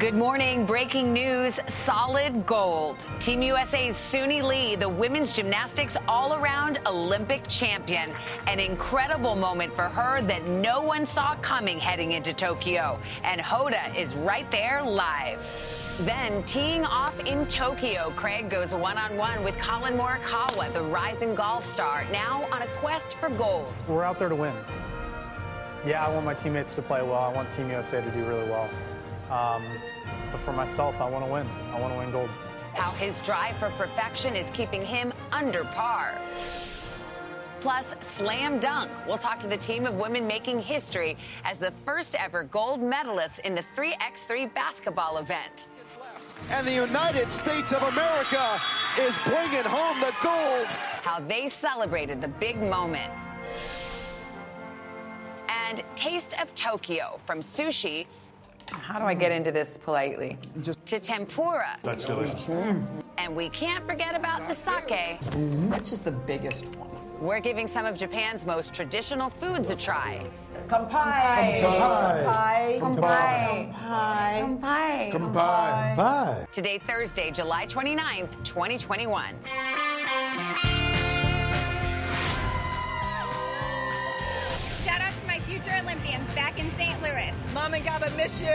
Good morning. Breaking news solid gold. Team USA's Suni Lee, the women's gymnastics all around Olympic champion. An incredible moment for her that no one saw coming heading into Tokyo. And Hoda is right there live. Then, teeing off in Tokyo, Craig goes one on one with Collin Morikawa, the rising golf star, now on a quest for gold. We're out there to win. Yeah, I want my teammates to play well. I want Team USA to do really well. Um, but for myself, I want to win. I want to win gold. How his drive for perfection is keeping him under par. Plus, slam dunk. We'll talk to the team of women making history as the first ever gold medalists in the 3x3 basketball event. And the United States of America is bringing home the gold. How they celebrated the big moment. And Taste of Tokyo from sushi how do I get into this politely? Just to tempura. That's delicious. Mm. And we can't forget about the sake. Mm. That's just the biggest one. We're giving some of Japan's most traditional foods a try. Kampai. Kampai. Kampai. Kampai. Kampai. Kampai. Today, Thursday, July 29th, 2021. Future Olympians back in St. Louis. Mom and Gabba miss you.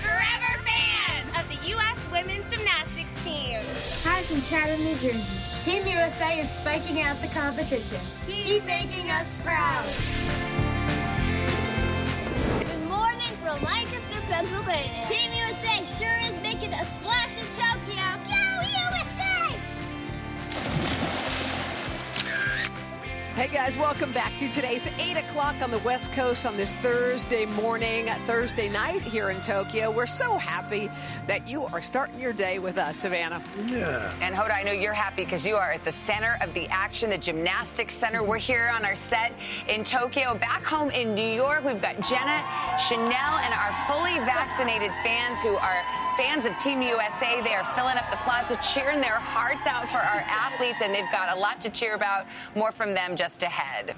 Forever fans of the U.S. women's gymnastics team. Hi from Chatham, New Jersey. Team USA is spiking out the competition. Keep, Keep making us proud. Good morning from Lancaster, Pennsylvania. Team USA sure is making a Hey guys, welcome back to today. It's 8 o'clock on the West Coast on this Thursday morning, Thursday night here in Tokyo. We're so happy that you are starting your day with us, Savannah. Yeah. And Hoda, I know you're happy because you are at the center of the action, the Gymnastics Center. We're here on our set in Tokyo. Back home in New York, we've got Jenna, Chanel, and our fully vaccinated fans who are fans of Team USA. They are filling up the plaza, cheering their hearts out for our athletes, and they've got a lot to cheer about. More from them just ahead.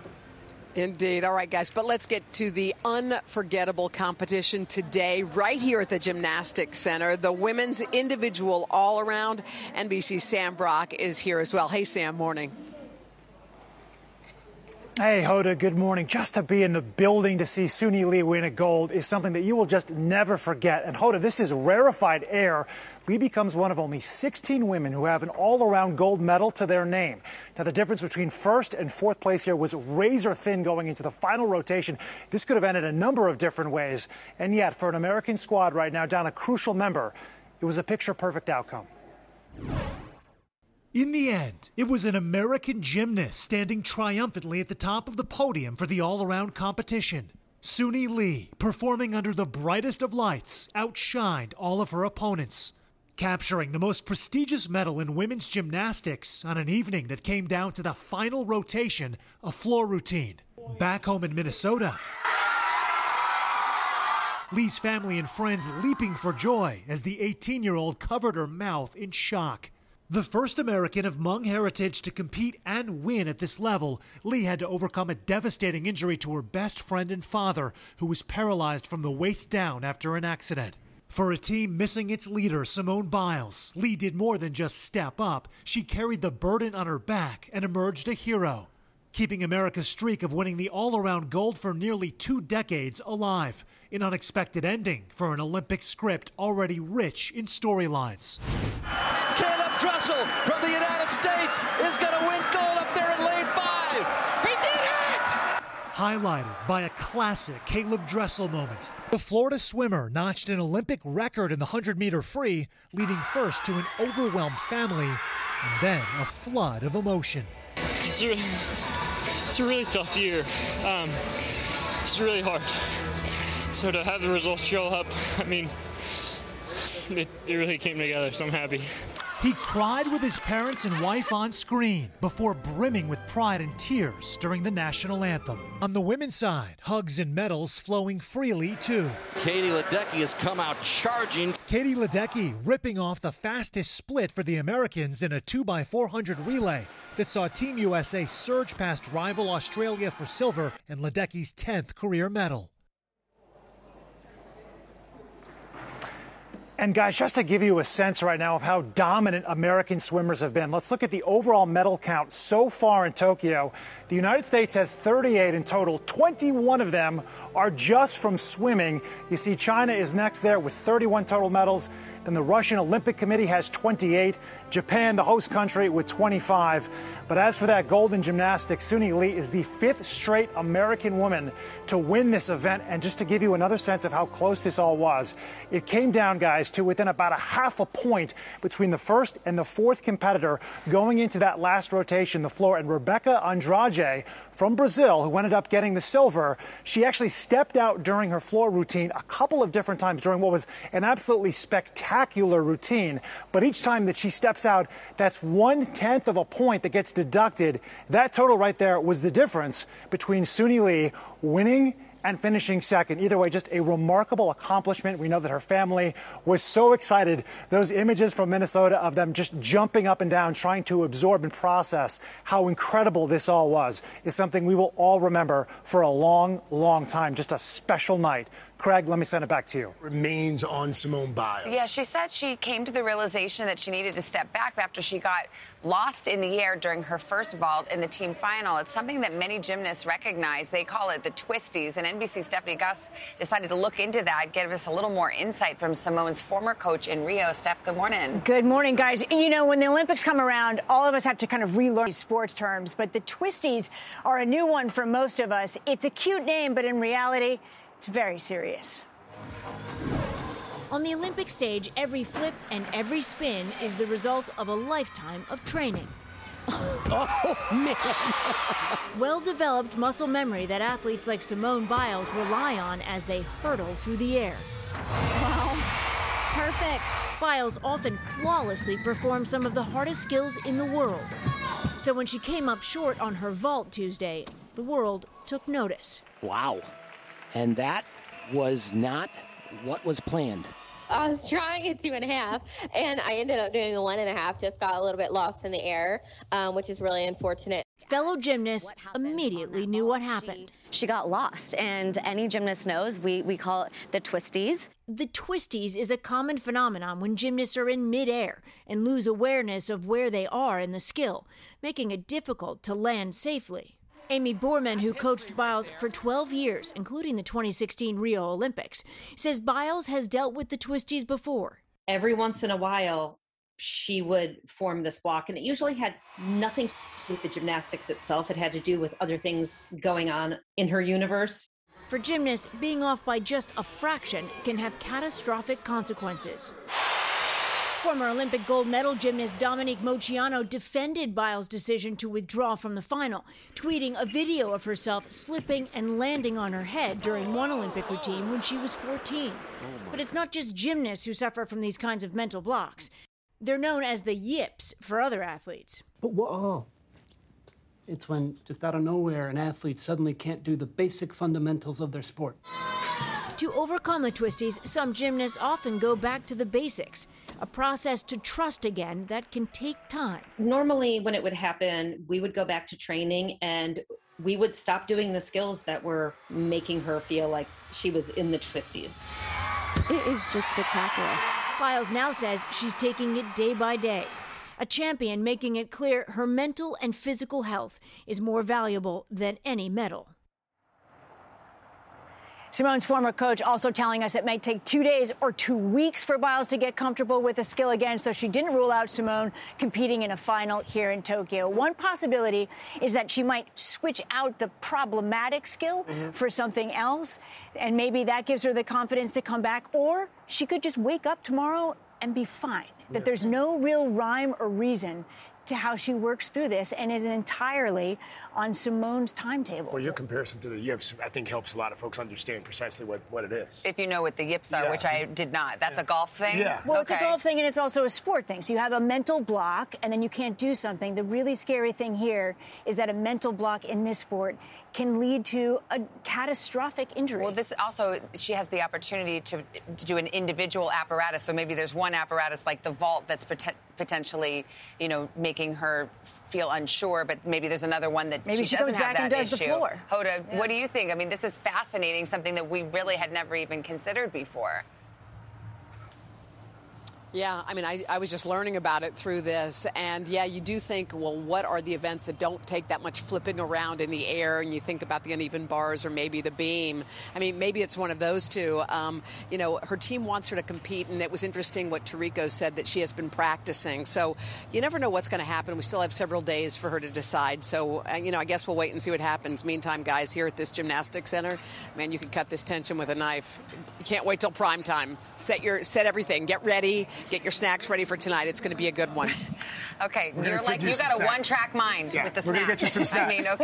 Indeed. All right, guys, but let's get to the unforgettable competition today, right here at the Gymnastics Center. The women's individual all around. NBC Sam Brock is here as well. Hey, Sam, morning. Hey, Hoda, good morning. Just to be in the building to see Suni Lee win a gold is something that you will just never forget. And Hoda, this is rarefied air. Lee becomes one of only 16 women who have an all around gold medal to their name. Now, the difference between first and fourth place here was razor thin going into the final rotation. This could have ended a number of different ways. And yet, for an American squad right now down a crucial member, it was a picture perfect outcome. In the end, it was an American gymnast standing triumphantly at the top of the podium for the all around competition. Suni Lee, performing under the brightest of lights, outshined all of her opponents, capturing the most prestigious medal in women's gymnastics on an evening that came down to the final rotation, a floor routine. Back home in Minnesota, Lee's family and friends leaping for joy as the 18 year old covered her mouth in shock. The first American of Hmong heritage to compete and win at this level, Lee had to overcome a devastating injury to her best friend and father, who was paralyzed from the waist down after an accident. For a team missing its leader, Simone Biles, Lee did more than just step up. She carried the burden on her back and emerged a hero, keeping America's streak of winning the all around gold for nearly two decades alive. An unexpected ending for an Olympic script already rich in storylines. Dressel from the United States is going to win gold up there in lane five. He did it! Highlighted by a classic Caeleb Dressel moment. The Florida swimmer notched an Olympic record in the 100 meter free, leading first to an overwhelmed family and then a flood of emotion. It's, really, it's a really tough year. Um, was really hard. So to have the results show up, I mean, it, it really came together, so I'm happy. He cried with his parents and wife on screen before brimming with pride and tears during the national anthem. On the women's side, hugs and medals flowing freely too. Katie Ledecky has come out charging. Katie Ledecky ripping off the fastest split for the Americans in a 2x400 relay that saw Team USA surge past rival Australia for silver and Ledecky's 10th career medal. And guys, just to give you a sense right now of how dominant American swimmers have been, let's look at the overall medal count so far in Tokyo. The United States has 38 in total. 21 of them are just from swimming. You see, China is next there with 31 total medals. Then the Russian Olympic Committee has 28. Japan, the host country, with 25. But as for that gold in gymnastics, Suni Lee is the fifth straight American woman to win this event. And just to give you another sense of how close this all was, it came down, guys, to within about a half a point between the first and the fourth competitor going into that last rotation, the floor. And Rebeca Andrade from Brazil, who ended up getting the silver, she actually stepped out during her floor routine a couple of different times during what was an absolutely spectacular routine. But each time that she steps out, that's one tenth of a point that gets deducted. That total right there was the difference between Suni Lee winning and finishing second. Either way, just a remarkable accomplishment. We know that her family was so excited. Those images from Minnesota of them just jumping up and down, trying to absorb and process how incredible this all was, is something we will all remember for a long, long time. Just a special night Craig, let me send it back to you. Remains on Simone Biles. Yeah, she said she came to the realization that she needed to step back after she got lost in the air during her first vault in the team final. It's something that many gymnasts recognize. They call it the twisties. And NBC Stephanie Gosk decided to look into that, give us a little more insight from Simone's former coach in Rio. Steph, good morning. Good morning, guys. You know, when the Olympics come around, all of us have to kind of relearn sports terms, but the twisties are a new one for most of us. It's a cute name, but in reality, it's very serious. On the Olympic stage, every flip and every spin is the result of a lifetime of training. oh, man. well developed muscle memory that athletes like Simone Biles rely on as they hurtle through the air. Wow. Perfect. Biles often flawlessly performs some of the hardest skills in the world. So when she came up short on her vault Tuesday, the world took notice. Wow. And that was not what was planned. I was trying a two and a half, and I ended up doing a one and a half. Just got a little bit lost in the air, um, which is really unfortunate. Fellow gymnasts immediately knew what happened. She, she, got lost, and any gymnast knows we, we call it the twisties. The twisties is a common phenomenon when gymnasts are in midair and lose awareness of where they are in the skill, making it difficult to land safely. Aimee Boorman, who coached Biles for 12 years, including the 2016 Rio Olympics, says Biles has dealt with the twisties before. Every once in a while, she would form this block, and it usually had nothing to do with the gymnastics itself. It had to do with other things going on in her universe. For gymnasts, being off by just a fraction can have catastrophic consequences. Former Olympic gold medal gymnast Dominique Moceanu defended Biles' decision to withdraw from the final, tweeting a video of herself slipping and landing on her head during one Olympic routine when she was 14. But it's not just gymnasts who suffer from these kinds of mental blocks. They're known as the yips for other athletes. But what? Oh. It's when, just out of nowhere, an athlete suddenly can't do the basic fundamentals of their sport. To overcome the twisties, some gymnasts often go back to the basics, a process to trust again that can take time. Normally, when it would happen, we would go back to training and we would stop doing the skills that were making her feel like she was in the twisties. It is just spectacular. Biles now says she's taking it day by day. A champion making it clear her mental and physical health is more valuable than any medal. Simone's former coach also telling us it may take two days or two weeks for Biles to get comfortable with the skill again, so she didn't rule out Simone competing in a final here in Tokyo. One possibility is that she might switch out the problematic skill mm-hmm. for something else, and maybe that gives her the confidence to come back, or she could just wake up tomorrow and be fine. That there's no real rhyme or reason to how she works through this and is entirely on Simone's timetable. Well, your comparison to the yips, I think, helps a lot of folks understand precisely what, what it is. If you know what the yips are, Yeah. which I did not. That's a golf thing? Yeah. Well, okay. it's a golf thing and it's also a sport thing. So you have a mental block and then you can't do something. The really scary thing here is that a mental block in this sport can lead to a catastrophic injury. Well, this also, she has the opportunity to, to do an individual apparatus. So maybe there's one apparatus like the vault that's poten- potentially, you know, making her feel unsure, but maybe there's another one that Maybe she, she doesn't goes have back that and does the issue. floor. Hoda, what do you think? I mean, this is fascinating, something that we really had never even considered before. Yeah, I mean, I, I was just learning about it through this. And yeah, you do think, well, what are the events that don't take that much flipping around in the air? And you think about the uneven bars or maybe the beam. I mean, maybe it's one of those two. Um, you know, her team wants her to compete. And it was interesting what Tariko said that she has been practicing. So you never know what's going to happen. We still have several days for her to decide. So, uh, you know, I guess we'll wait and see what happens. Meantime, guys, here at this gymnastics center, man, you can cut this tension with a knife. You can't wait till prime time. Set your set everything. Get ready. Get your snacks ready for tonight. It's going to be a good one. Okay, We're you're like you you got a one-track mind Yeah, with the snacks. we're gonna get you some I mean, snacks.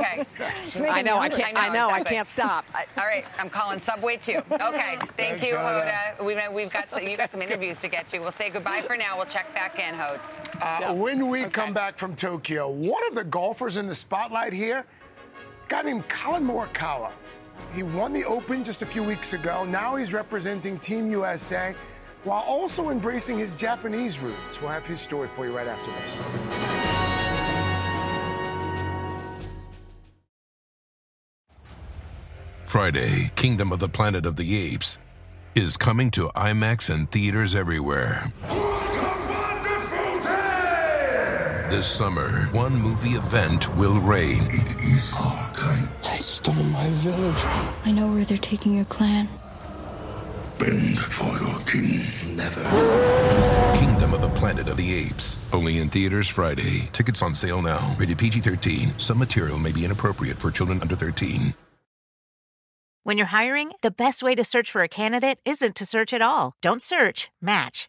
okay. I know, I can't- I know, I exactly. can't stop. I- all right, I'm calling Subway too. Okay, thank Thanks, you, Hoda. Hoda. We've, we've got some, you got some interviews to get to. We'll say goodbye for now. We'll check back in, Hodes. Uh, When we come back from Tokyo, one of the golfers in the spotlight here, a guy named Collin Morikawa. He won the Open just a few weeks ago. Now he's representing Team USA while also embracing his Japanese roots. We'll have his story for you right after this. Friday, Kingdom of the Planet of the Apes is coming to IMAX and theaters everywhere. This summer, one movie event will reign. It is our time. They stole my village. I know where they're taking your clan. Bend for your king. Never. Kingdom of the Planet of the Apes. Only in theaters Friday. Tickets on sale now. Rated PG 13. Some material may be inappropriate for children under 13. When you're hiring, the best way to search for a candidate isn't to search at all. Don't search, match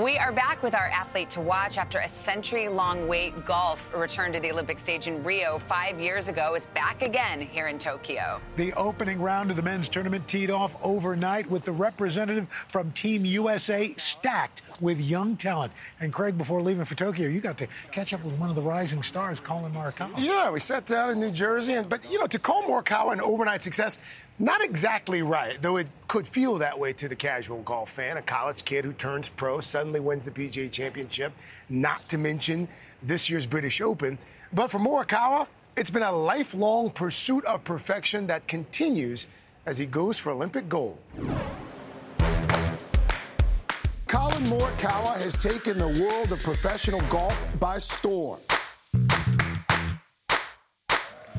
We are back with our athlete to watch after a century long wait. Golf returned to the Olympic stage in Rio five years ago is back again here in Tokyo. The opening round of the men's tournament teed off overnight with the representative from Team USA stacked with young talent. And Craig, before leaving for Tokyo, you got to catch up with one of the rising stars, Collin Morikawa. Yeah, we sat down in New Jersey, and but you know, to call Morikawa an overnight success, not exactly right. Though it could feel that way to the casual golf fan, a college kid who turns pro suddenly wins the PGA Championship. Not to mention this year's British Open. But for Morikawa, it's been a lifelong pursuit of perfection that continues as he goes for Olympic gold. Collin Morikawa has taken the world of professional golf by storm.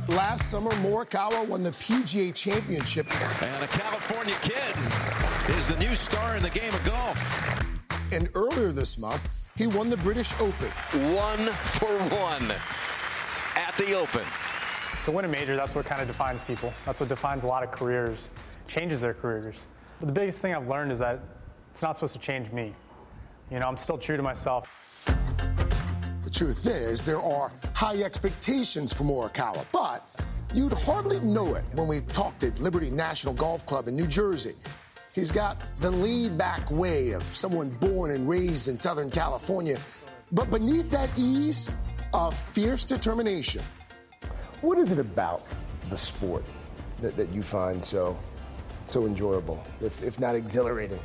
Last summer, Morikawa won the PGA Championship. And a California kid is the new star in the game of golf. And earlier this month, he won the British Open. One for one at the Open. To win a major, that's what kind of defines people. That's what defines a lot of careers, changes their careers. But the biggest thing I've learned is that it's not supposed to change me. You know, I'm still true to myself. The truth is, there are high expectations for Morikawa, but you'd hardly know it when we talked at Liberty National Golf Club in New Jersey. He's got the laid back way of someone born and raised in Southern California, But beneath that ease, a fierce determination. What is it about the sport that, that you find so so enjoyable, if, if not exhilarating?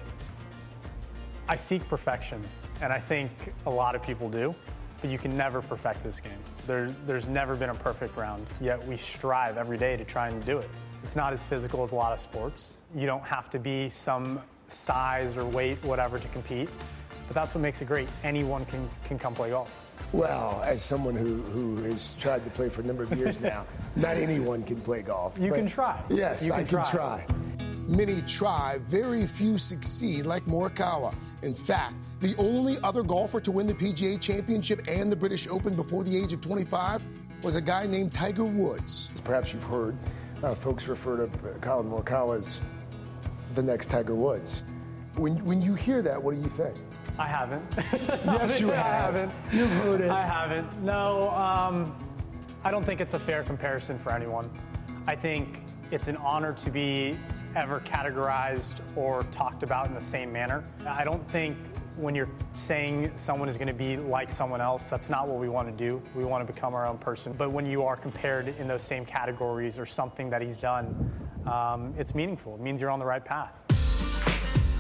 I seek perfection, and I think a lot of people do, but you can never perfect this game. There, there's never been a perfect round, yet we strive every day to try and do it. It's not as physical as a lot of sports. You don't have to be some size or weight, whatever, to compete, but that's what makes it great. Anyone can, can come play golf. Well, as someone who, who has tried to play for a number of years now, not anyone can play golf. You can try. Yes, You I can can try. try. Many try, very few succeed, like Morikawa. In fact, the only other golfer to win the PGA Championship and the British Open before the age of 25 was a guy named Tiger Woods. Perhaps you've heard uh, folks refer to Collin Morikawa as the next Tiger Woods. When, when you hear that, what do you think? I haven't. Yes, you I have. haven't. You've heard it. I haven't. No, um, I don't think it's a fair comparison for anyone. I think it's an honor to be ever categorized or talked about in the same manner. I don't think when you're saying someone is going to be like someone else, that's not what we want to do. We want to become our own person. But when you are compared in those same categories or something that he's done, um, it's meaningful. It means you're on the right path.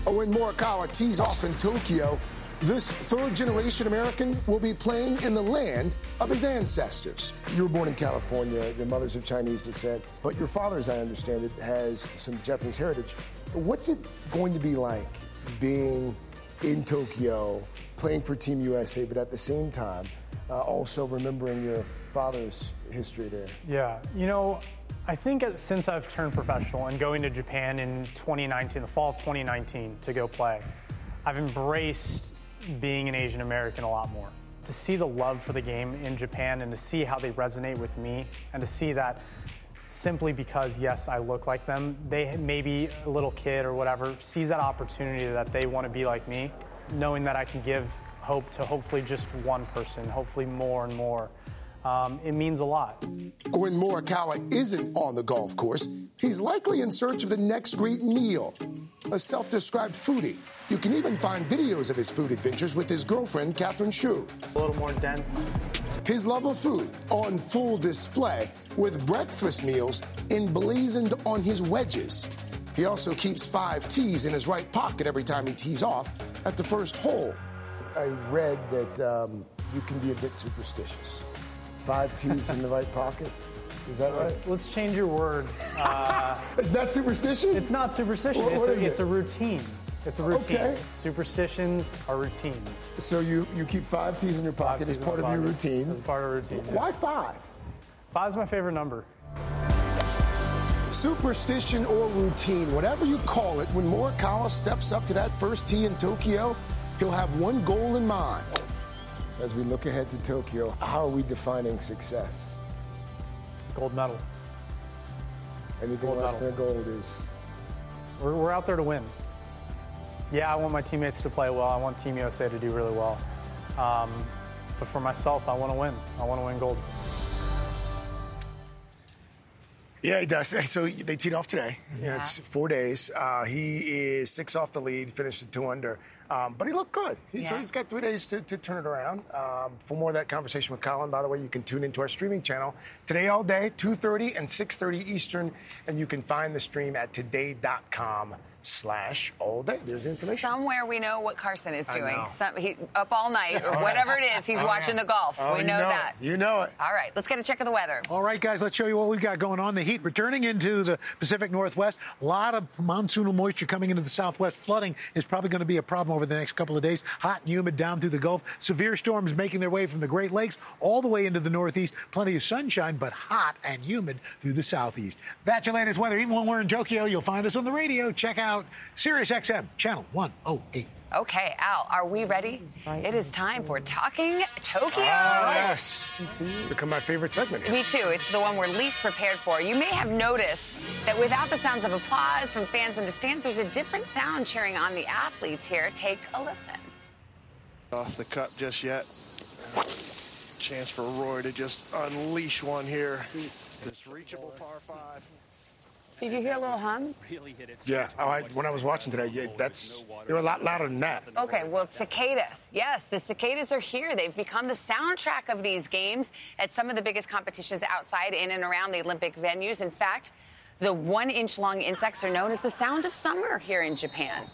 Oh, when Morikawa tees off in Tokyo, this third generation American will be playing in the land of his ancestors. You were born in California, your mother's of Chinese descent, but your father, as I understand it, has some Japanese heritage. What's it going to be like being in Tokyo, playing for Team USA, but at the same time, uh, also remembering your father's history there? Yeah, you know, I think since I've turned professional and going to Japan in 2019, the fall of 2019, to go play, I've embraced being an Asian American a lot more. To see the love for the game in Japan and to see how they resonate with me and to see that simply because, yes, I look like them, they maybe a little kid or whatever sees that opportunity that they want to be like me, knowing that I can give hope to hopefully just one person, hopefully more and more. Um, it means a lot. When Morikawa isn't on the golf course, he's likely in search of the next great meal. A self described foodie. You can even find videos of his food adventures with his girlfriend, Katherine Zhu. A little more dense. His love of food on full display with breakfast meals emblazoned on his wedges. He also keeps five tees in his right pocket every time he tees off at the first hole. I read that um, you can be a bit superstitious. Five T's in the right pocket. Is that right? Let's, change your word. Uh, it's not superstition? It's not superstition. What- it's, a, is it's a routine. It's a routine. Okay. Superstitions are routines. So you, you keep five T's in your pocket as part of your routine. As part of routine. yeah. Why five? Five's my favorite number. Superstition or routine, whatever you call it, when Morikawa steps up to that first tee in Tokyo, he'll have one goal in mind. As we look ahead to Tokyo, how are we defining success? Gold medal. Anything Gold less medal. than gold is. We're, we're out there to win. Yeah, I want my teammates to play well. I want Team USA to do really well. Um, but for myself, I want to win. I want to win gold. Yeah, he does. So they teed off today. Yeah. It's four days. Uh, he is six off the lead, finished at two under. Um, but he looked good. He's, Yeah. he's got three days to, to turn it around. Um, for more of that conversation with Collin, by the way, you can tune into our streaming channel today all day, 2.30 and 6.30 Eastern. And you can find the stream at today.com slash all day. There's the information. Somewhere we know what Carson is doing. Some, he, up all night or Oh, whatever it is, he's Oh, watching the golf. Oh, we you know, know it. that. You know it. All right, let's get a check of the weather. All right, guys, let's show you what we've got going on. The heat returning into the Pacific Northwest. A lot of monsoonal moisture coming into the southwest. Flooding is probably going to be a problem over the next couple of days. Hot and humid down through the Gulf. Severe storms making their way from the Great Lakes all the way into the Northeast. Plenty of sunshine, but hot and humid through the Southeast. That's your latest weather. Even when we're in Tokyo, you'll find us on the radio. Check out Sirius XM, channel 108. Okay, Al, are we ready? It is time for Talking Tokyo. Ah, yes. It's become my favorite segment. here. Me too. It's the one we're least prepared for. You may have noticed that without the sounds of applause from fans in the stands, there's a different sound cheering on the athletes here. Take a listen. off the cup just yet. Chance for Roy to just unleash one here. This reachable par five. Did you hear a little hum? Really hit it. Yeah, oh, I, when I was watching today, yeah, that's they were a lot louder than that. Okay, well, cicadas. Yes, the cicadas are here. They've become the soundtrack of these games at some of the biggest competitions outside in and around the Olympic venues. In fact, the one inch long insects are known as the sound of summer here in Japan.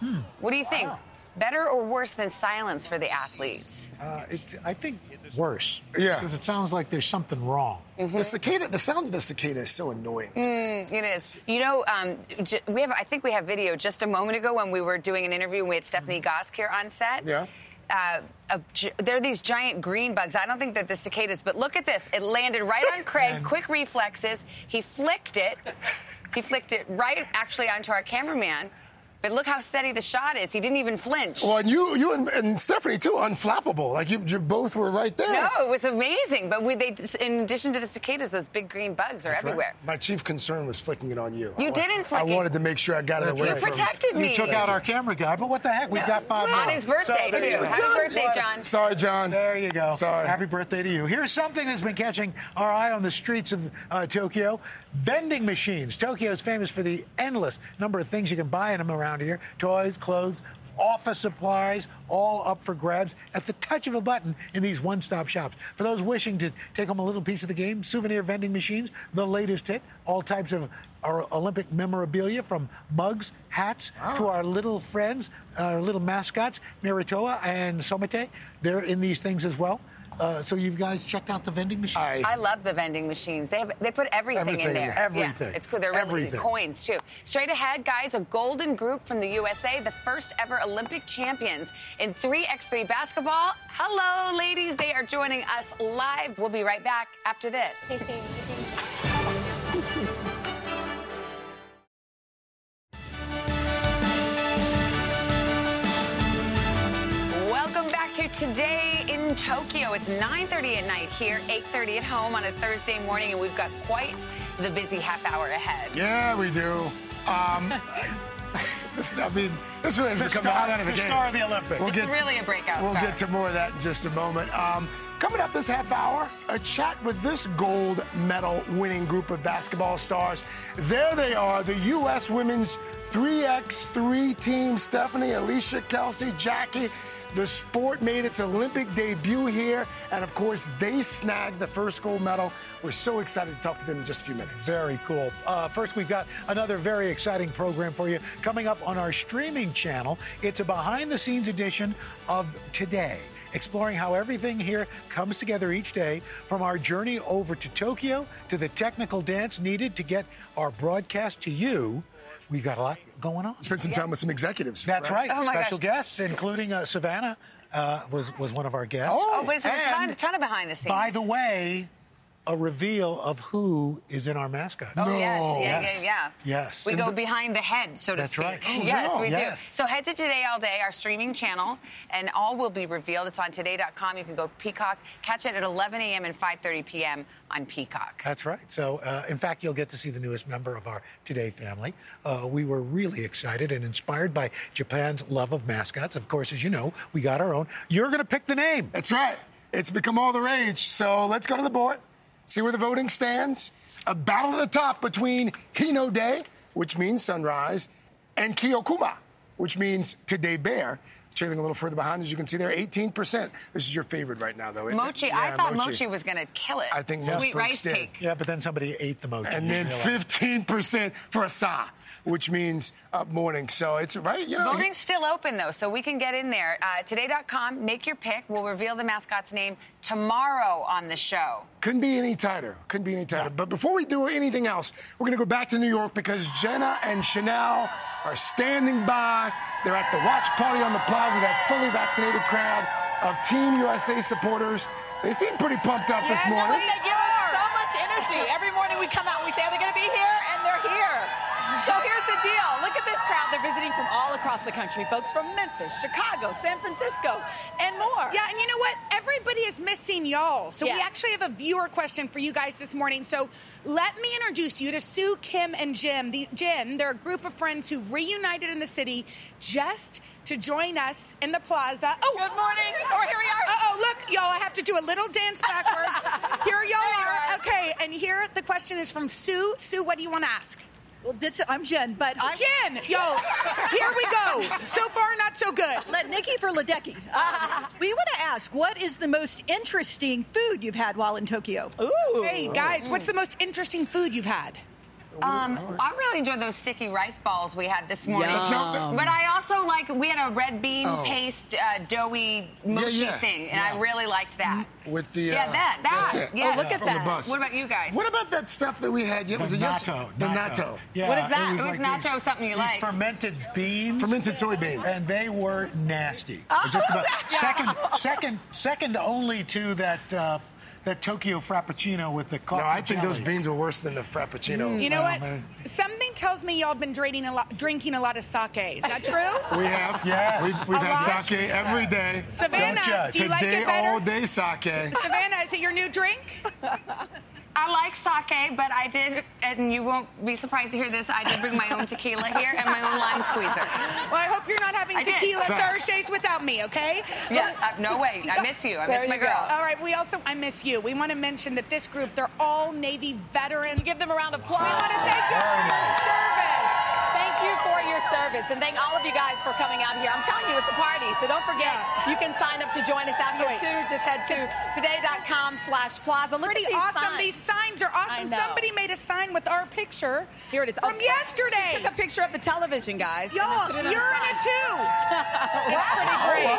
Hmm. What do you think? Better or worse than silence for the athletes? Uh, it, I think worse. Yeah. Because it sounds like there's something wrong. Mm-hmm. The cicada, the sound of the cicada is so annoying. Mm, it is. You know, um, j- we have. I think we have video just a moment ago when we were doing an interview. and We had Stephanie Gosk here on set. Yeah. Uh, a there are these giant green bugs. I don't think they're the cicadas, but look at this. It landed right on Craig. Quick reflexes. He flicked it. He flicked it right, actually, onto our cameraman. But look how steady the shot is. He didn't even flinch. Well, and you, you and, and Stephanie too, unflappable. Like you, you both were right there. No, it was amazing. But we, they, in addition to the cicadas, those big green bugs are That's right. everywhere. My chief concern was flicking it on you. You I, didn't flick it. I it. wanted to make sure I got it away. You from- protected me. You took out our camera guy, but what the heck? We've got five On his birthday, So- too. Happy birthday, John. Sorry, John. There you go. Sorry. Happy birthday to you. Here's something that's been catching our eye on the streets of uh, Tokyo vending machines. Tokyo is famous for the endless number of things you can buy in them around here toys, clothes, office supplies, all up for grabs at the touch of a button in these one stop shops. For those wishing to take home a little piece of the game, souvenir vending machines, the latest hit, all types of our Olympic memorabilia from mugs, hats, to our little friends, our little mascots, Miraitowa and Someity. They're in these things as well. Uh, so you guys checked out the vending machines? I love the vending machines. They have they put everything, Everything, in there. everything. Yeah, it's cool. They're really Everything. coins too. Straight ahead, guys, a golden group from the USA, the first ever Olympic champions in 3x3 basketball. Hello, ladies. They are joining us live. We'll be right back after this. Welcome back to Today in Tokyo. It's 9:30 at night here, 8:30 at home on a Thursday morning, and we've got quite the busy half hour ahead. Yeah, we do. Um, this, I mean, this really has The become star- the highlight of the, the games. star of the Olympics. We'll It's get, really a breakout we'll star. get to more of that in just a moment. Um, coming up this half hour, a chat with this gold medal winning group of basketball stars. There they are, the U.S. women's 3x3 team Stephanie, Alicia, Kelsey, Jackie. The sport made its Olympic debut here, and of course, they snagged the first gold medal. We're so excited to talk to them in just a few minutes. Very cool. Uh, first, we've got another very exciting program for you coming up on our streaming channel. It's a behind the scenes edition of Today, exploring how everything here comes together each day from our journey over to Tokyo to the technical dance needed to get our broadcast to you. We've got a lot going on. Spent some time with some executives. That's right. Oh, Special gosh. guests, including uh, Savannah, uh, was was one of our guests. Oh, but it's a ton, ton of behind the scenes. By the way, a reveal of who is in our mascot. Oh, yes. Yeah, Yes. yeah, yeah. Yes. We And go the- behind the head, so to That's speak. right. Oh, yes, no. we Yes. do. So head to Today All Day, our streaming channel, and all will be revealed. It's on today.com. You can go Peacock, catch it at 11 a.m. and 5.30 p.m. on Peacock. That's right. So, uh, in fact, you'll get to see the newest member of our Today family. Uh, we were really excited and inspired by Japan's love of mascots. Of course, as you know, we got our own. You're going to pick the name. That's right. It's become all the rage. So let's go to the board, see where the voting stands. A battle at the top between Hinode, which means sunrise, and Kiyokuma, which means today bear. Trailing a little further behind, as you can see there, 18%. This is your favorite right now, though. isn't it? Mochi, I thought Mochi, was going to kill it. I think most Sweet folks rice did. cake. Yeah, but then somebody ate the mochi. And then 15% for Asa, which means up morning. So it's right, you know. Voting's still open, though, so we can get in there. Uh, today.com, make your pick. We'll reveal the mascot's name tomorrow on the show. Couldn't be any tighter. Couldn't be any tighter. But before we do anything else, we're going to go back to New York because Jenna and Chanel are standing by. They're at the watch party on the plaza, that fully vaccinated crowd of Team USA supporters. They seem pretty pumped up this morning. They give us so much energy. Every morning we come out and we say are they're going to be here, and they're here. So here's the deal. Look at this crowd. They're visiting from all across the country. Folks from Memphis, Chicago, San Francisco, and more. Yeah, and you know what? Everybody is missing y'all. So we actually have a viewer question for you guys this morning. So let me introduce you to Sue, Kim, and Jim. The, Jen, they're a group of friends who reunited in the city just to join us in the plaza. Oh, Good morning. Oh, here we are. Uh oh, look, y'all, I have to do a little dance backwards. here y'all are. are. Okay, and here the question is from Sue. Sue, what do you want to ask? Well, this, I'm Jen, but I'm Jen. Yo, here we go. So far, not so good. Let Nikki for Ledecky. we want to ask, what is the most interesting food you've had while in Tokyo? Ooh. Hey guys, what's the most interesting food you've had? Um, I really enjoyed those sticky rice balls we had this morning. Yum. But I also like we had a red bean Oh. paste uh, doughy mochi yeah. thing, and I really liked that. With the yeah, uh, that that. that's it. Yeah. Oh, look at From the that. bus. What about you guys? What about that stuff that we had? Yeah, was The it yesterday? The natto. natto. Yeah, What is that? was It was like natto these- something you like. fermented beans. Fermented soybeans. And they were nasty. Oh, Just about- yeah. second, second, second only to that uh, that Tokyo Frappuccino with the coffee No, I think those beans were worse than the Frappuccino. You know Well, what? they're- Something tells me y'all have been drinking a lot, drinking a lot of sake. Is that true? We have. Yes. We've, we've had lot? sake every day. Savannah, Don't judge. do you like it better? all day sake. Savannah, is it your new drink? I like sake, but I did, and you won't be surprised to hear this. I did bring my own tequila here and my own lime squeezer. Well, I hope you're not having I tequila Facts. Thursdays without me, okay? Yeah, uh, no way. I miss you. I There miss my you go. girl. All right, we also, I miss you. We want to mention that this group, they're all Navy veterans. Give them a round of We want applause. to thank you for your service. Service and thank all of you guys for coming out here. I'm telling you, it's a party, so don't forget, you can sign up to join us out here Wait. too. Just head to today.com slash plaza. Look Pretty at these awesome. signs. These signs are awesome. Somebody made a sign with our picture. Here it is. From Oh, yesterday. She took a picture of the television, guys. and Y'all, put it on you're in it too. It's pretty great. Oh,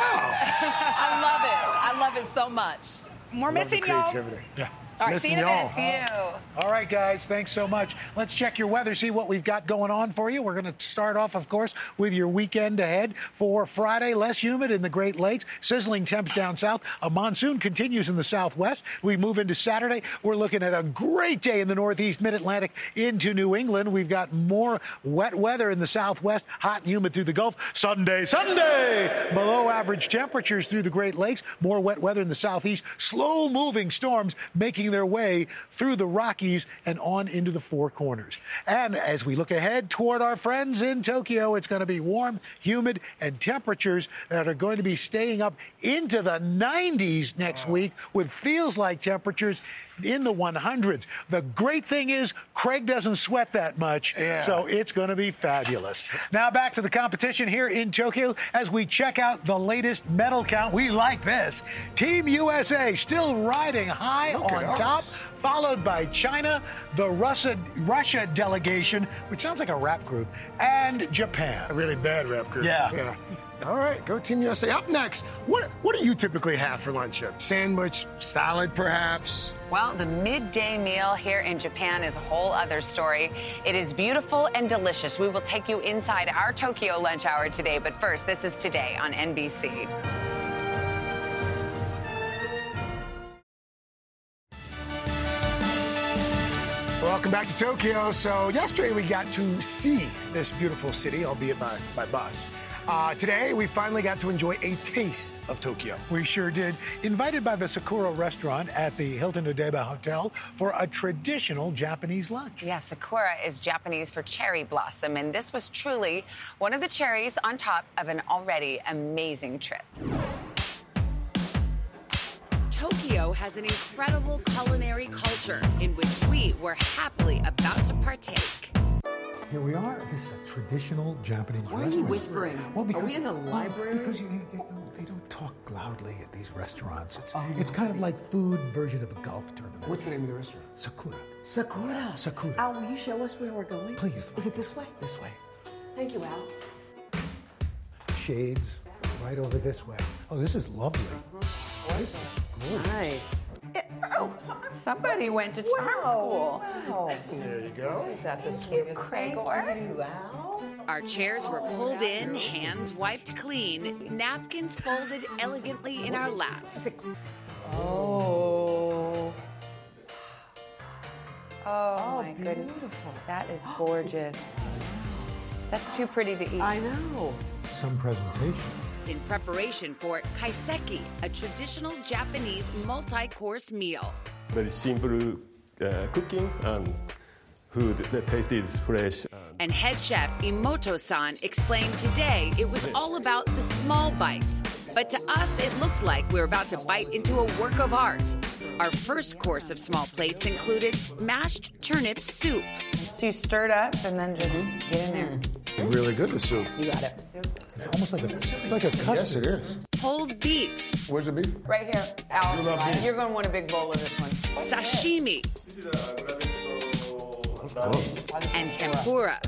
I love it. I love it so much. We're Love missing y'all. Yeah. All right, see you in a Missing bit. y'all. You. All right, guys, thanks so much. Let's check your weather, see what we've got going on for you. We're going to start off, of course, with your weekend ahead. For Friday, less humid in the Great Lakes, sizzling temps down south. A monsoon continues in the southwest. We move into Saturday. We're looking at a great day in the northeast, mid Atlantic into New England. We've got more wet weather in the southwest, hot and humid through the Gulf. Sunday, Sunday, below average temperatures through the Great Lakes. More wet weather in the southeast. Slow moving storms making their way through the Rockies and on into the Four Corners. And as we look ahead toward our friends in Tokyo, it's going to be warm, humid, and temperatures that are going to be staying up into the 90s next week with feels like temperatures in the 100s. The great thing is, Craig doesn't sweat that much, Yeah. so it's going to be fabulous. Now back to the competition here in Tokyo as we check out the latest medal count. We like this. Team USA still riding high Look on top, followed by China, the Russia, Russia delegation, which sounds like a rap group, and Japan. A really bad rap group. Yeah. Yeah. All right, go Team USA. Up next, what what do you typically have for lunch? A sandwich, salad, perhaps? Well, the midday meal here in Japan is a whole other story. It is beautiful and delicious. We will take you inside our Tokyo lunch hour today, but first, this is today on NBC. Welcome back to Tokyo. So yesterday we got to see this beautiful city, albeit by, by bus. Uh, today we finally got to enjoy a taste of Tokyo. We sure did. Invited by the Sakura restaurant at the Hilton Odaiba Hotel for a traditional Japanese lunch. Yeah, Sakura is Japanese for cherry blossom, and this was truly one of the cherries on top of an already amazing trip. Tokyo has an incredible culinary culture in which we were happily about to partake. Here we are. This is a traditional Japanese Why are you restaurant. whispering? Well, Are we in a well, library? because you, they, they don't talk loudly at these restaurants. It's oh, it's kind of like food version of a golf tournament. What's the name of the restaurant? Sakura. Sakura. Sakura. Al, will you show us where we're going? Please. Is it this way? This way. Thank you, Al. Shades right over this way. Oh, this is lovely. This is gorgeous. Nice. Somebody went to charm school. Wow. There you go. Is that the sweetest Cragor. Thank you, Al. Our chairs were pulled in, hands wiped clean, napkins folded elegantly in our laps. Oh. Oh, my goodness. Beautiful. That is gorgeous. That's too pretty to eat. I know. Some presentation. In preparation for kaiseki, a traditional Japanese multi-course meal. Very simple uh, cooking and food. The taste is fresh. And And head chef Imoto-san explained today it was all about the small bites. But to us, it looked like we were about to bite into a work of art. Our first course of small plates included mashed turnip soup, So you stir it up and then just get in there. Really good, the soup. You got it. It's almost like a, it's like a custard. Yes, it is. Pulled beef, Where's the beef? Right here. Al, You love beef. you're going to want a big bowl of this one. sashimi, and tempura.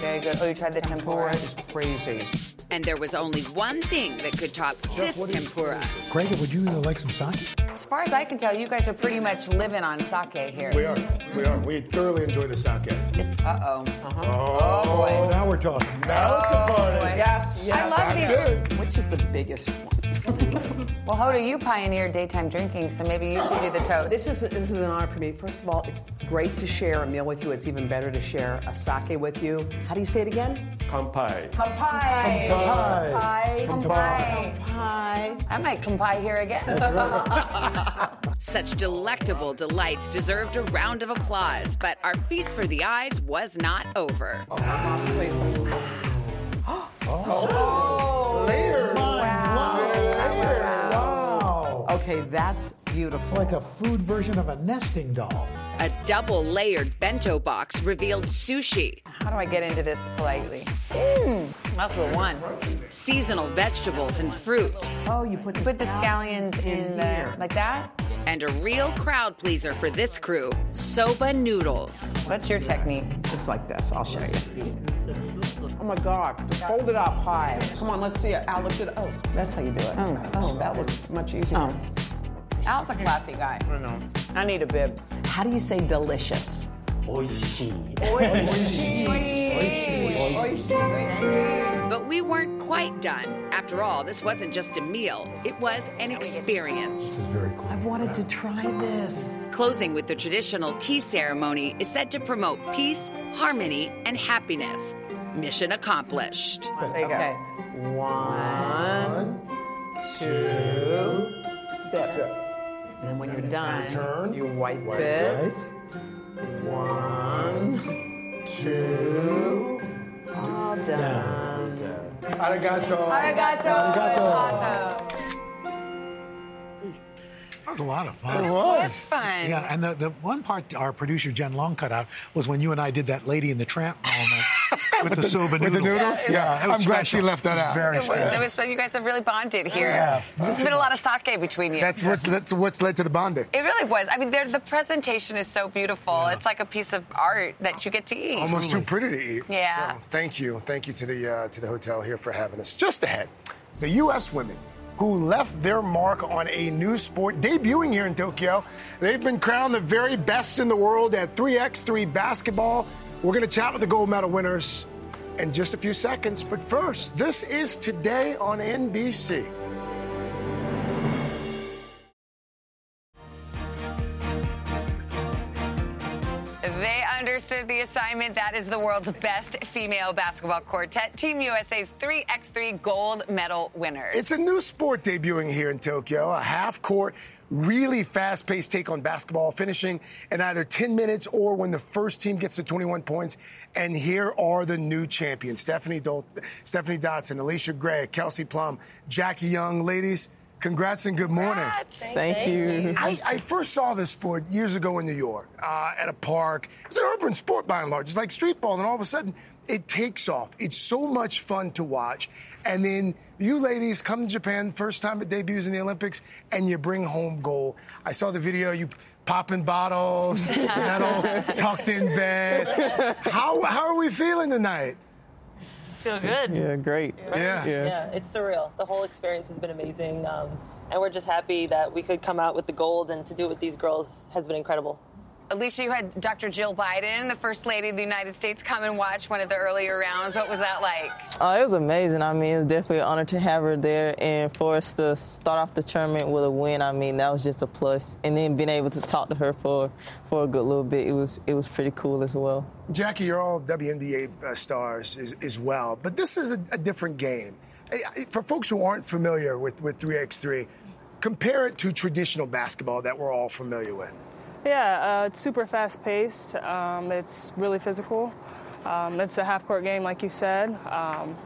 Very good. Oh, you tried the tempura? is crazy. And there was only one thing that could top this tempura. Craig, would you uh, like some sake? As far as I can tell, you guys are pretty much living on sake here. We are. We are. We thoroughly enjoy the sake. It's uh oh. Oh, boy. Now we're talking. Now it's a Oh, party. boy. Yes, I love Good. you. Which is the biggest one? Well, Hoda, you pioneered daytime drinking, so maybe you should do the toast. This is this is an honor for me. First of all, it's great to share a meal with you. It's even better to share a sake with you. How do you say it again? Kampai. Kampai. Kampai. Kampai. Kampai. Kampai. I might comply here again. Such delectable delights deserved a round of applause, but our feast for the eyes was not over. Oh, Layers. Wow. Okay, that's beautiful. It's like a food version of a nesting doll. A double layered bento box revealed sushi, How do I get into this politely? Mmm, that's the one. seasonal vegetables and fruit, Oh, you put the, Put the scallions in here. the like that. and a real crowd pleaser for this crew soba noodles. What's your technique? Just like this. I'll show you. Oh my God! Hold it up high. Come on, let's see it. Al, lift it. Oh, that's how you do it. Oh. oh that looks much easier. Oh. Al's a classy guy. I know. I need a bib. How do you say delicious? But we weren't quite done. After all, this wasn't just a meal, it was an experience. This is very cool. I've wanted to try this. Closing with the traditional tea ceremony is said to promote peace, harmony, and happiness. Mission accomplished. There you Okay. One, two, sip. And then when you're done, Turn. you wipe Wipe it. Right. One, two, all done. Arigato. Arigato. Arigato. That was a lot of fun. It was. fun. Yeah, and the, the one part our producer Jen Long cut out was when you and I did that Lady in the Tramp moment with, the soba With the noodles. noodles? Yeah, I'm glad she left that out. Very It was, special. it was fun. You guys have really bonded here. Yeah. There's been a lot of sake between you. That's what's, that's what's led to the bonding. it really was. I mean, the presentation is so beautiful. Yeah. It's like a piece of art that you get to eat. Almost too pretty to eat. Yeah. So thank you, thank you to the uh, to the hotel here for having us. Just ahead, the U.S. women who left their mark on a new sport debuting here in Tokyo. They've been crowned the very best in the world at 3x3 basketball. We're going to chat with the gold medal winners in just a few seconds. But first, this is today on NBC. They understood the assignment. That is the world's best female basketball quartet, Team USA's 3x3 gold medal winners. It's a new sport debuting here in Tokyo, a half court, really fast paced take on basketball, finishing in either 10 minutes or when the first team gets to 21 points. And here are the new champions Stephanie, Dol- Stephanie Dotson, Allisha Gray, Kelsey Plum, Jackie Young. Ladies, congrats and good morning. Thank you. I, I first saw this sport years ago in New York uh, at a park. It's an urban sport by and large. It's like street ball, and all of a sudden it takes off. It's so much fun to watch. And then you ladies come to Japan, first time it debuts in the Olympics, and you bring home gold. I saw the video, you popping bottles, medal tucked in bed. How, how are we feeling tonight? Feel good. Yeah, great. Yeah. Yeah, it's surreal. The whole experience has been amazing. Um, and we're just happy that we could come out with the gold and to do it with these girls has been incredible. Allisha, you had Dr. Jill Biden, the First Lady of the United States, come and watch one of the earlier rounds. What was that like? Oh, it was amazing. I mean, it was definitely an honor to have her there, and for us to start off the tournament with a win. I mean, that was just a plus. And then being able to talk to her for for a good little bit, it was it was pretty cool as well. Jackie, you're all WNBA uh, stars as, as well, but this is a, a different game. I- I- For folks who aren't familiar with, with 3x3, compare it to traditional basketball that we're all familiar with. Yeah, uh, it's super fast paced. Um, it's really physical. Um, it's a half court game, like you said. Um,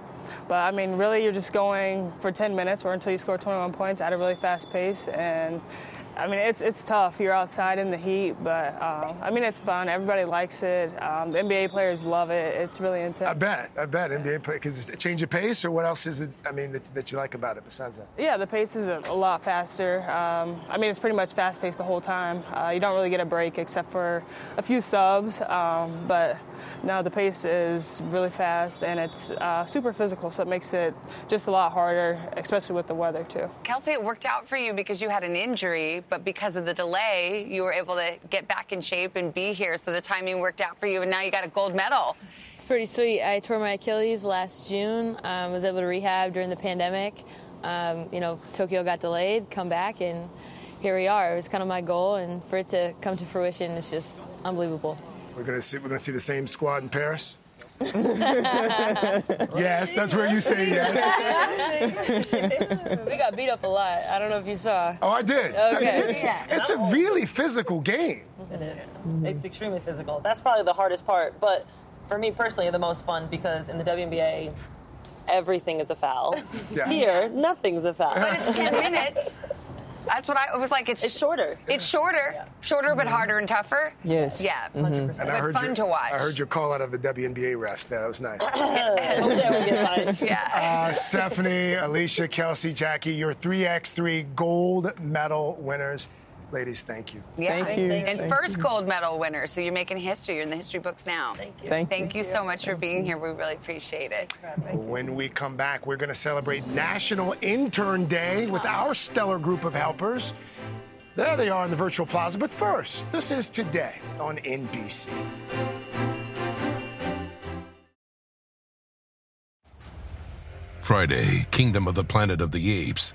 but I mean, really, you're just going for 10 minutes or until you score 21 points at a really fast pace. And I mean, it's it's tough. You're outside in the heat, but uh, I mean, it's fun. Everybody likes it. Um, the NBA players love it. It's really intense. I bet. I bet NBA play because it's a change of pace, or what else is it? I mean, that, that you like about it besides that? Yeah, the pace is a, a lot faster. Um, I mean, it's pretty much fast paced the whole time. Uh, you don't really get a break except for a few subs, um, but no, the pace is really fast and it's uh, super physical, so it makes it just a lot harder, especially with the weather too. Kelsey, it worked out for you because you had an injury, but because of the delay, you were able to get back in shape and be here. So the timing worked out for you, and now you got a gold medal. It's pretty sweet. I tore my Achilles last June. Um, was able to rehab during the pandemic. Um, you know, Tokyo got delayed, come back, and here we are. It was kind of my goal, and for it to come to fruition, it's just unbelievable. We're gonna see. We're gonna see the same squad in Paris. yes, that's where you say yes. we got beat up a lot. I don't know if you saw. Oh, I did. Okay. I mean, it's, it's a really physical game. It is. It's extremely physical. That's probably the hardest part. But for me personally, the most fun because in the WNBA, everything is a foul. Yeah. Here, nothing's a foul. But it's 10 minutes. That's what I it was like. It's, it's shorter. It's shorter, shorter but harder and tougher. Yes. Yeah. 100 percent. And I But heard fun your, to watch. I heard your call out of the WNBA refs. That was nice. yeah. Uh, Stephanie, Allisha, Kelsey, Jackie, your 3x3 gold medal winners. Ladies, thank you. Yeah. Thank you. And first gold medal winner. So you're making history. You're in the history books now. Thank you. Thank Thank you so much for being here. We really appreciate it. When we come back, we're going to celebrate National Intern Day with our stellar group of helpers. There they are in the virtual plaza. But first, this is today on NBC. Friday, Kingdom of the Planet of the Apes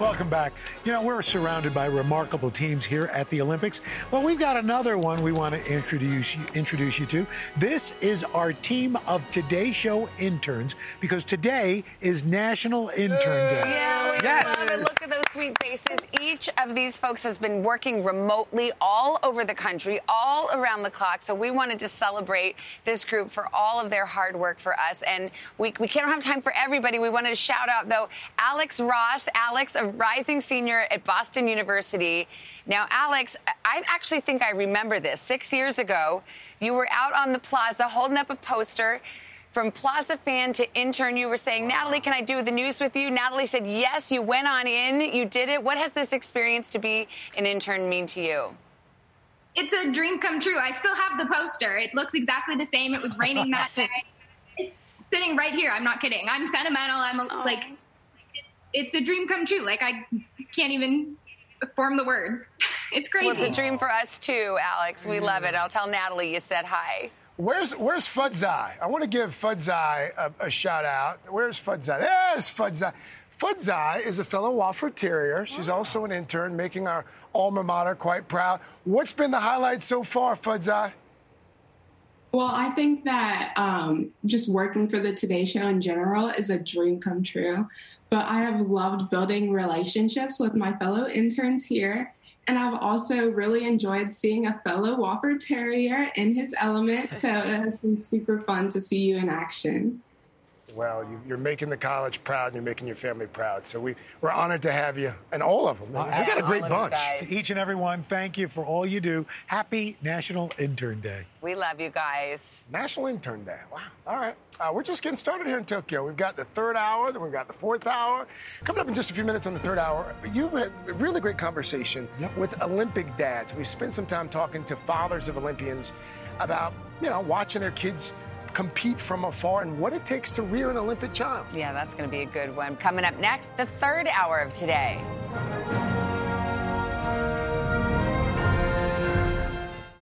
Welcome back. You know, we're surrounded by remarkable teams here at the Olympics. Well, we've got another one we want to introduce you, introduce you to. This is our team of Today Show interns because today is National Intern Day. Yeah, we yes. love it. Look at those sweet faces. Each of these folks has been working remotely all over the country, all around the clock. So we wanted to celebrate this group for all of their hard work for us. And we, we can't have time for everybody. We wanted to shout out, though, Alex Ross. Alex, a rising senior at Boston University. Now, Alex, I actually think I remember this. Six years ago, you were out on the plaza holding up a poster from Plaza fan to intern, you were saying, Natalie, can I do the news with you? Natalie said, yes, you went on in, you did it. What has this experience to be an intern mean to you? It's a dream come true. I still have the poster. It looks exactly the same. It was raining that day. It's sitting right here. I'm not kidding. I'm sentimental. I'm a, like, it's, it's a dream come true. Like, I can't even form the words. It's crazy. Well, it's a dream for us too, Alex. We love it. I'll tell Natalie you said hi. Where's Where's Fudzai? I want to give Fudzai a, a shout out. Where's Fudzai? There's Fudzai. Fudzai is a fellow Wofford Terrier. She's also an intern, making our alma mater quite proud. What's been the highlight so far, Fudzai? Well, I think that um, just working for the Today Show in general is a dream come true. But I have loved building relationships with my fellow interns here. And I've also really enjoyed seeing a fellow Wofford Terrier in his element. So it has been super fun to see you in action. Well, you, you're making the college proud and you're making your family proud. So we, we're honored to have you and all of them. We've got a great bunch. To each and every one, thank you for all you do. Happy National Intern Day. We love you guys. National Intern Day. Wow. All right. Uh, we're just getting started here in Tokyo. We've got the third hour, then we've got the fourth hour. Coming up in just a few minutes on the third hour, you had a really great conversation with Olympic dads. We spent some time talking to fathers of Olympians about, you know, watching their kids compete from afar and what it takes to rear an Olympic child. Yeah, that's going to be a good one. Coming up next, the third hour of today.